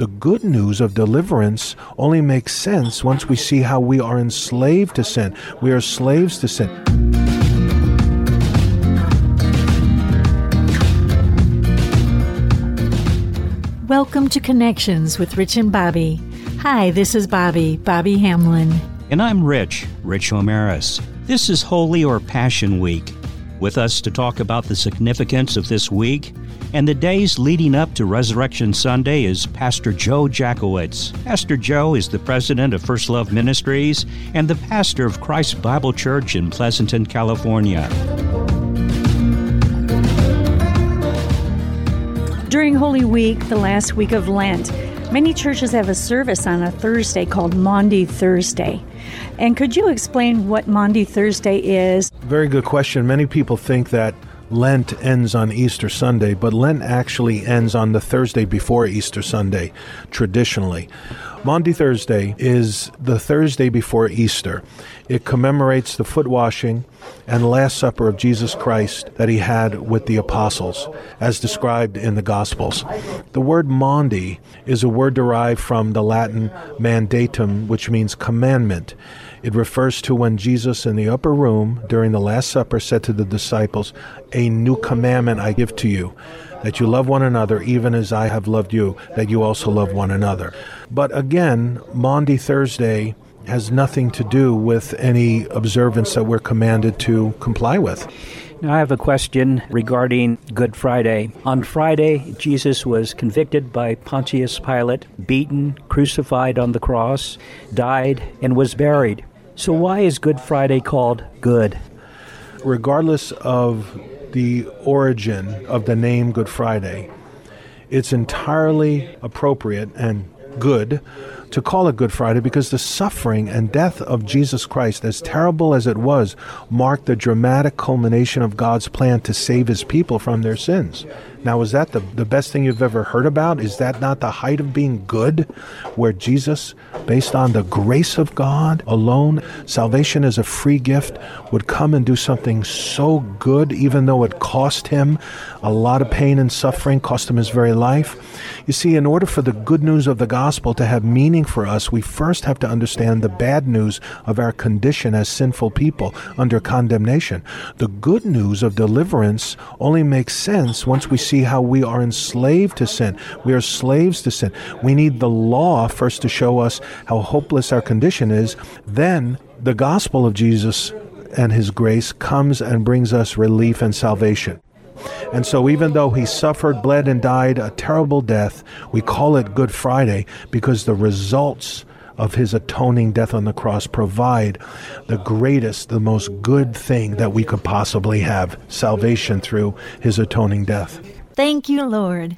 The good news of deliverance only makes sense once we see how we are enslaved to sin. We are slaves to sin. Welcome to Connections with Rich and Bobby. Hi, this is Bobby, Bobby Hamlin. And I'm Rich, Rich Omaris. This is Holy or Passion Week. With us to talk about the significance of this week and the days leading up to Resurrection Sunday is Pastor Joe Jacowitz. Pastor Joe is the president of First Love Ministries and the pastor of Christ Bible Church in Pleasanton, California. During Holy Week, the last week of Lent, many churches have a service on a Thursday called Maundy Thursday. And could you explain what Maundy Thursday is? Very good question. Many people think that Lent ends on Easter Sunday, but Lent actually ends on the Thursday before Easter Sunday, traditionally. Maundy Thursday is the Thursday before Easter. It commemorates the foot washing and Last Supper of Jesus Christ that he had with the apostles, as described in the Gospels. The word Maundy is a word derived from the Latin mandatum, which means commandment. It refers to when Jesus in the upper room during the Last Supper said to the disciples, A new commandment I give to you, that you love one another even as I have loved you, that you also love one another. But again, Maundy Thursday has nothing to do with any observance that we're commanded to comply with. Now, I have a question regarding Good Friday. On Friday, Jesus was convicted by Pontius Pilate, beaten, crucified on the cross, died, and was buried. So, why is Good Friday called good? Regardless of the origin of the name Good Friday, it's entirely appropriate and good to call it Good Friday because the suffering and death of Jesus Christ, as terrible as it was, marked the dramatic culmination of God's plan to save his people from their sins. Now, is that the, the best thing you've ever heard about? Is that not the height of being good? Where Jesus, based on the grace of God alone, salvation as a free gift, would come and do something so good, even though it cost him a lot of pain and suffering, cost him his very life? You see, in order for the good news of the gospel to have meaning for us, we first have to understand the bad news of our condition as sinful people under condemnation. The good news of deliverance only makes sense once we see how we are enslaved to sin. We are slaves to sin. We need the law first to show us how hopeless our condition is. Then the gospel of Jesus and his grace comes and brings us relief and salvation. And so, even though he suffered, bled, and died a terrible death, we call it Good Friday because the results of his atoning death on the cross provide the greatest, the most good thing that we could possibly have salvation through his atoning death. Thank you, Lord.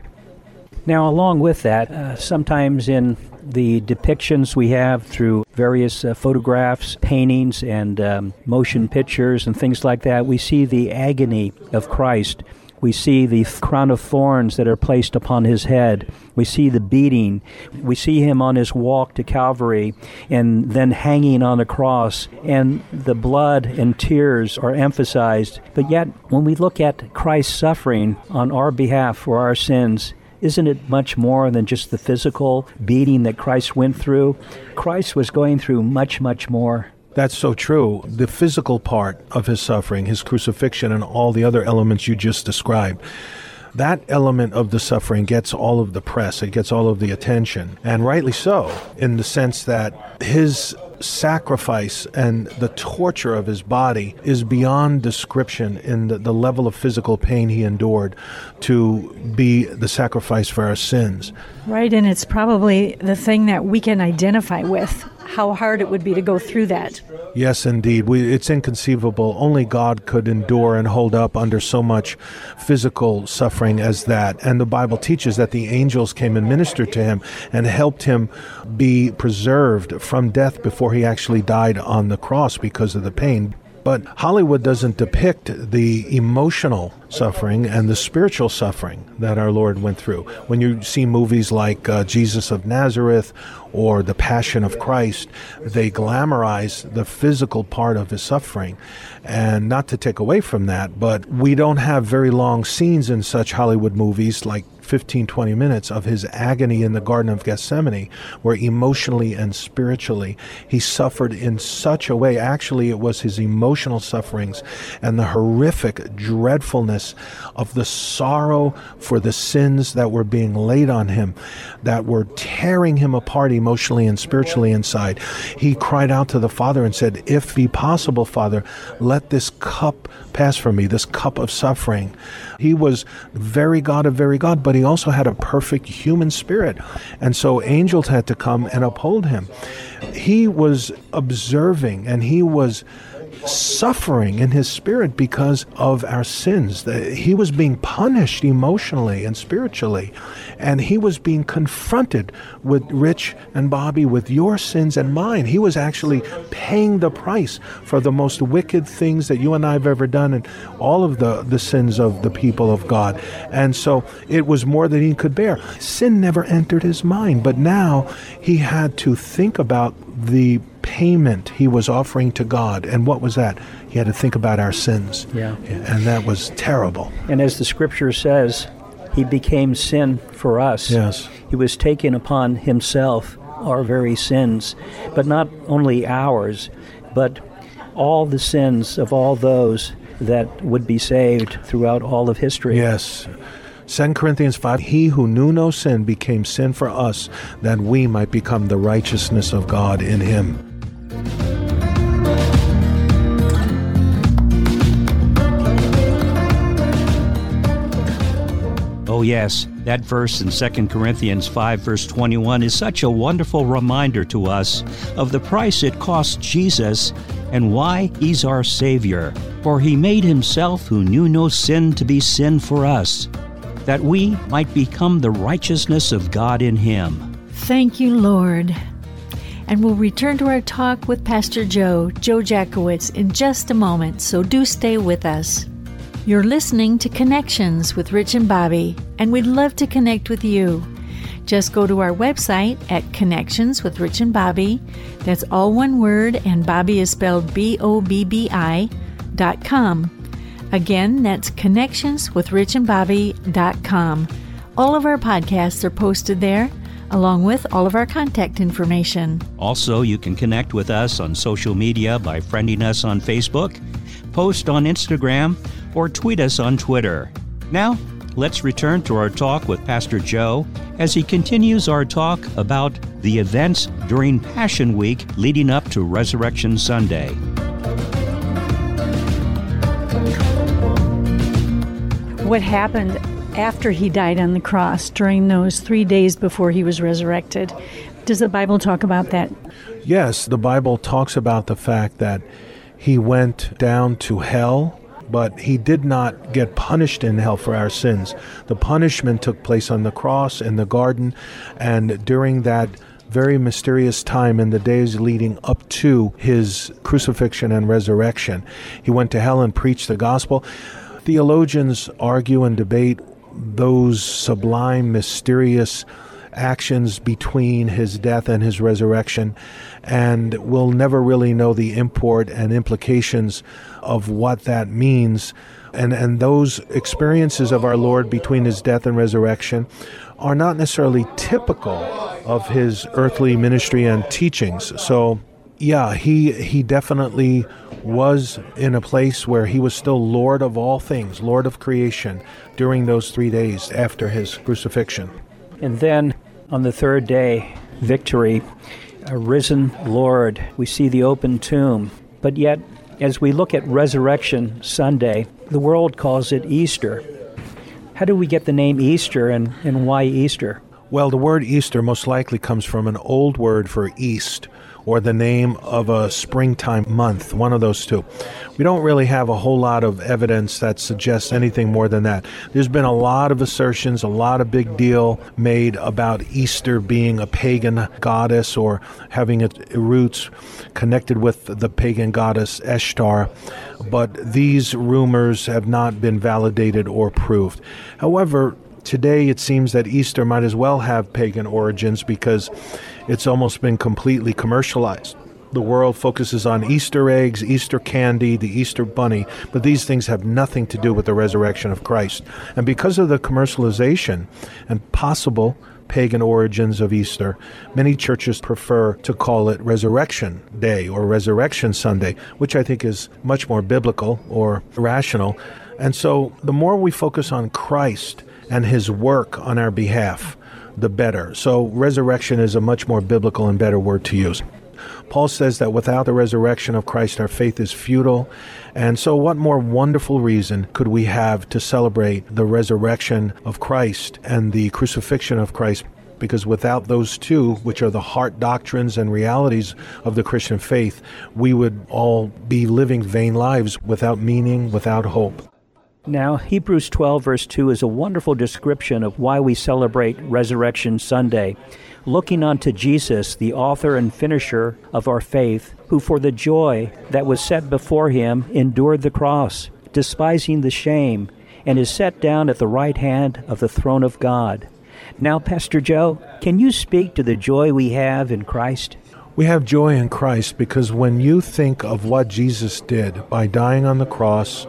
Now, along with that, uh, sometimes in the depictions we have through various uh, photographs, paintings, and um, motion pictures and things like that, we see the agony of Christ. We see the crown of thorns that are placed upon his head. We see the beating. We see him on his walk to Calvary and then hanging on a cross. And the blood and tears are emphasized. But yet, when we look at Christ's suffering on our behalf for our sins, isn't it much more than just the physical beating that Christ went through? Christ was going through much, much more. That's so true. The physical part of his suffering, his crucifixion, and all the other elements you just described that element of the suffering gets all of the press, it gets all of the attention, and rightly so, in the sense that his sacrifice and the torture of his body is beyond description in the, the level of physical pain he endured to be the sacrifice for our sins. Right, and it's probably the thing that we can identify with how hard it would be to go through that. Yes, indeed. We, it's inconceivable. Only God could endure and hold up under so much physical suffering as that. And the Bible teaches that the angels came and ministered to him and helped him be preserved from death before he actually died on the cross because of the pain. But Hollywood doesn't depict the emotional suffering and the spiritual suffering that our Lord went through. When you see movies like uh, Jesus of Nazareth or The Passion of Christ, they glamorize the physical part of his suffering. And not to take away from that, but we don't have very long scenes in such Hollywood movies like 15, 20 minutes of his agony in the Garden of Gethsemane, where emotionally and spiritually he suffered in such a way. Actually, it was his emotional sufferings and the horrific dreadfulness of the sorrow for the sins that were being laid on him that were tearing him apart emotionally and spiritually inside. He cried out to the Father and said, If be possible, Father, let this cup pass from me, this cup of suffering. He was very God of very God, but he also had a perfect human spirit. And so angels had to come and uphold him. He was observing and he was suffering in his spirit because of our sins. He was being punished emotionally and spiritually, and he was being confronted with Rich and Bobby with your sins and mine. He was actually paying the price for the most wicked things that you and I have ever done and all of the, the sins of the people of God. And so it was more than he could bear. Sin never entered his mind, but now he had to think about the payment he was offering to God. And what was that? He had to think about our sins. Yeah. And that was terrible. And as the scripture says, he became sin for us. Yes. He was taken upon himself our very sins, but not only ours, but all the sins of all those that would be saved throughout all of history. Yes. 2 Corinthians 5 He who knew no sin became sin for us, that we might become the righteousness of God in him. Oh, yes, that verse in 2 Corinthians 5, verse 21 is such a wonderful reminder to us of the price it cost Jesus and why he's our Savior. For he made himself who knew no sin to be sin for us, that we might become the righteousness of God in him. Thank you, Lord. And we'll return to our talk with Pastor Joe, Joe Jacowitz, in just a moment, so do stay with us. You're listening to Connections with Rich and Bobby, and we'd love to connect with you. Just go to our website at Connections with Rich and Bobby. That's all one word, and Bobby is spelled B O B B I dot com. Again, that's Connections with Rich and Bobby dot com. All of our podcasts are posted there, along with all of our contact information. Also, you can connect with us on social media by friending us on Facebook, post on Instagram, or tweet us on Twitter. Now, let's return to our talk with Pastor Joe as he continues our talk about the events during Passion Week leading up to Resurrection Sunday. What happened after he died on the cross during those three days before he was resurrected? Does the Bible talk about that? Yes, the Bible talks about the fact that he went down to hell but he did not get punished in hell for our sins. The punishment took place on the cross in the garden, and during that very mysterious time in the days leading up to his crucifixion and resurrection, he went to hell and preached the gospel. Theologians argue and debate those sublime, mysterious actions between his death and his resurrection, and we'll never really know the import and implications of what that means. And, and those experiences of our Lord between his death and resurrection are not necessarily typical of his earthly ministry and teachings. So, yeah, he he definitely was in a place where he was still Lord of all things, Lord of creation, during those three days after his crucifixion. And then on the third day, victory, a risen Lord. We see the open tomb. But yet, as we look at Resurrection Sunday, the world calls it Easter. How do we get the name Easter and, and why Easter? Well, the word Easter most likely comes from an old word for east, or the name of a springtime month, one of those two. We don't really have a whole lot of evidence that suggests anything more than that. There's been a lot of assertions, a lot of big deal made about Easter being a pagan goddess or having its roots connected with the pagan goddess Ishtar, but these rumors have not been validated or proved. However, Today, it seems that Easter might as well have pagan origins because it's almost been completely commercialized. The world focuses on Easter eggs, Easter candy, the Easter bunny, but these things have nothing to do with the resurrection of Christ. And because of the commercialization and possible pagan origins of Easter, many churches prefer to call it Resurrection Day or Resurrection Sunday, which I think is much more biblical or rational. And so the more we focus on Christ and his work on our behalf, the better. So resurrection is a much more biblical and better word to use. Paul says that without the resurrection of Christ, our faith is futile. And so, what more wonderful reason could we have to celebrate the resurrection of Christ and the crucifixion of Christ? Because without those two, which are the heart doctrines and realities of the Christian faith, we would all be living vain lives without meaning, without hope. Now, Hebrews 12, verse 2 is a wonderful description of why we celebrate Resurrection Sunday looking unto Jesus, the author and finisher of our faith, who for the joy that was set before him endured the cross, despising the shame, and is set down at the right hand of the throne of God. Now, Pastor Joe, can you speak to the joy we have in Christ? We have joy in Christ because when you think of what Jesus did by dying on the cross,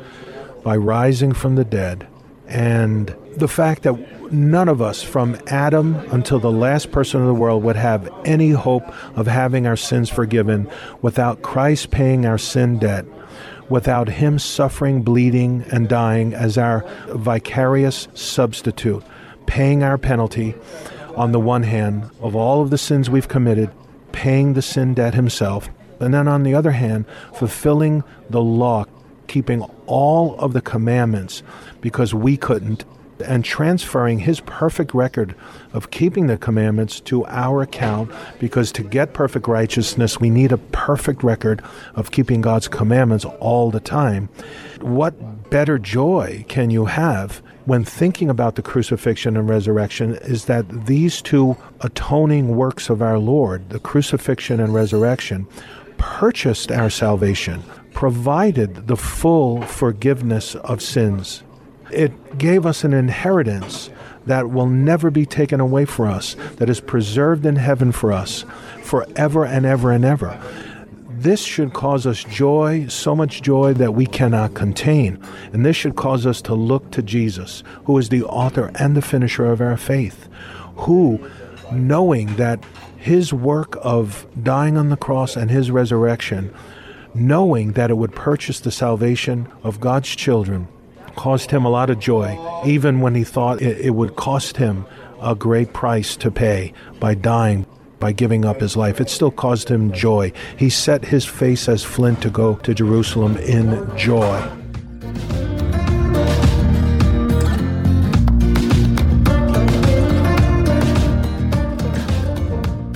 by rising from the dead, and the fact that none of us, from Adam until the last person in the world, would have any hope of having our sins forgiven without Christ paying our sin debt, without Him suffering, bleeding, and dying as our vicarious substitute, paying our penalty on the one hand of all of the sins we've committed, paying the sin debt Himself, and then on the other hand, fulfilling the law, keeping all of the commandments because we couldn't and transferring his perfect record of keeping the commandments to our account because to get perfect righteousness, we need a perfect record of keeping God's commandments all the time. What better joy can you have when thinking about the crucifixion and resurrection is that these two atoning works of our Lord, the crucifixion and resurrection, purchased our salvation, provided the full forgiveness of sins it gave us an inheritance that will never be taken away for us, that is preserved in heaven for us forever and ever and ever. This should cause us joy, so much joy that we cannot contain. And this should cause us to look to Jesus, who is the author and the finisher of our faith, who, knowing that his work of dying on the cross and his resurrection, knowing that it would purchase the salvation of God's children, caused him a lot of joy, even when he thought it, it would cost him a great price to pay by dying by giving up his life. It still caused him joy. He set his face as flint to go to Jerusalem in joy.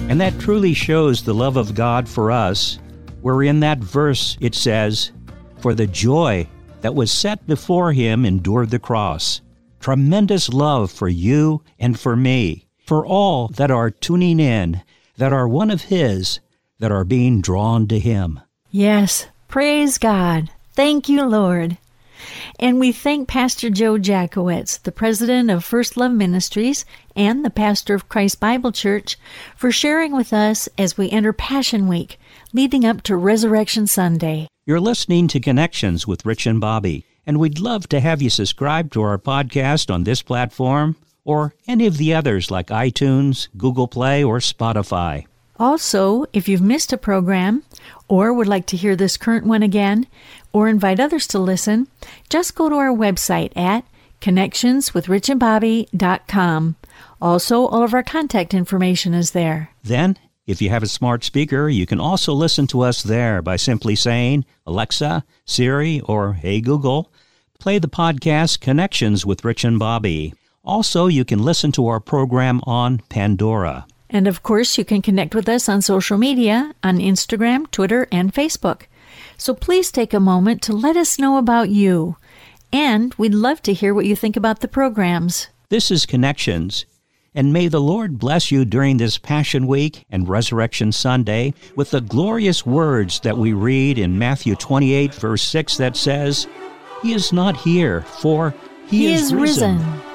And that truly shows the love of God for us, where in that verse it says, For the joy that was set before him endured the cross. Tremendous love for you and for me, for all that are tuning in, that are one of his, that are being drawn to him. Yes, praise God. Thank you, Lord. And we thank Pastor Joe Jacowitz, the president of First Love Ministries and the pastor of Christ Bible Church, for sharing with us as we enter Passion Week, leading up to Resurrection Sunday. You're listening to Connections with Rich and Bobby, and we'd love to have you subscribe to our podcast on this platform or any of the others like iTunes, Google Play, or Spotify. Also, if you've missed a program or would like to hear this current one again or invite others to listen, just go to our website at connectionswithrichandbobby.com. Also, all of our contact information is there. Then, if you have a smart speaker, you can also listen to us there by simply saying, Alexa, Siri, or Hey Google, play the podcast Connections with Rich and Bobby. Also, you can listen to our program on Pandora. And of course, you can connect with us on social media on Instagram, Twitter, and Facebook. So please take a moment to let us know about you. And we'd love to hear what you think about the programs. This is Connections. And may the Lord bless you during this Passion Week and Resurrection Sunday with the glorious words that we read in Matthew 28, verse 6, that says, He is not here, for He, he is, risen. risen.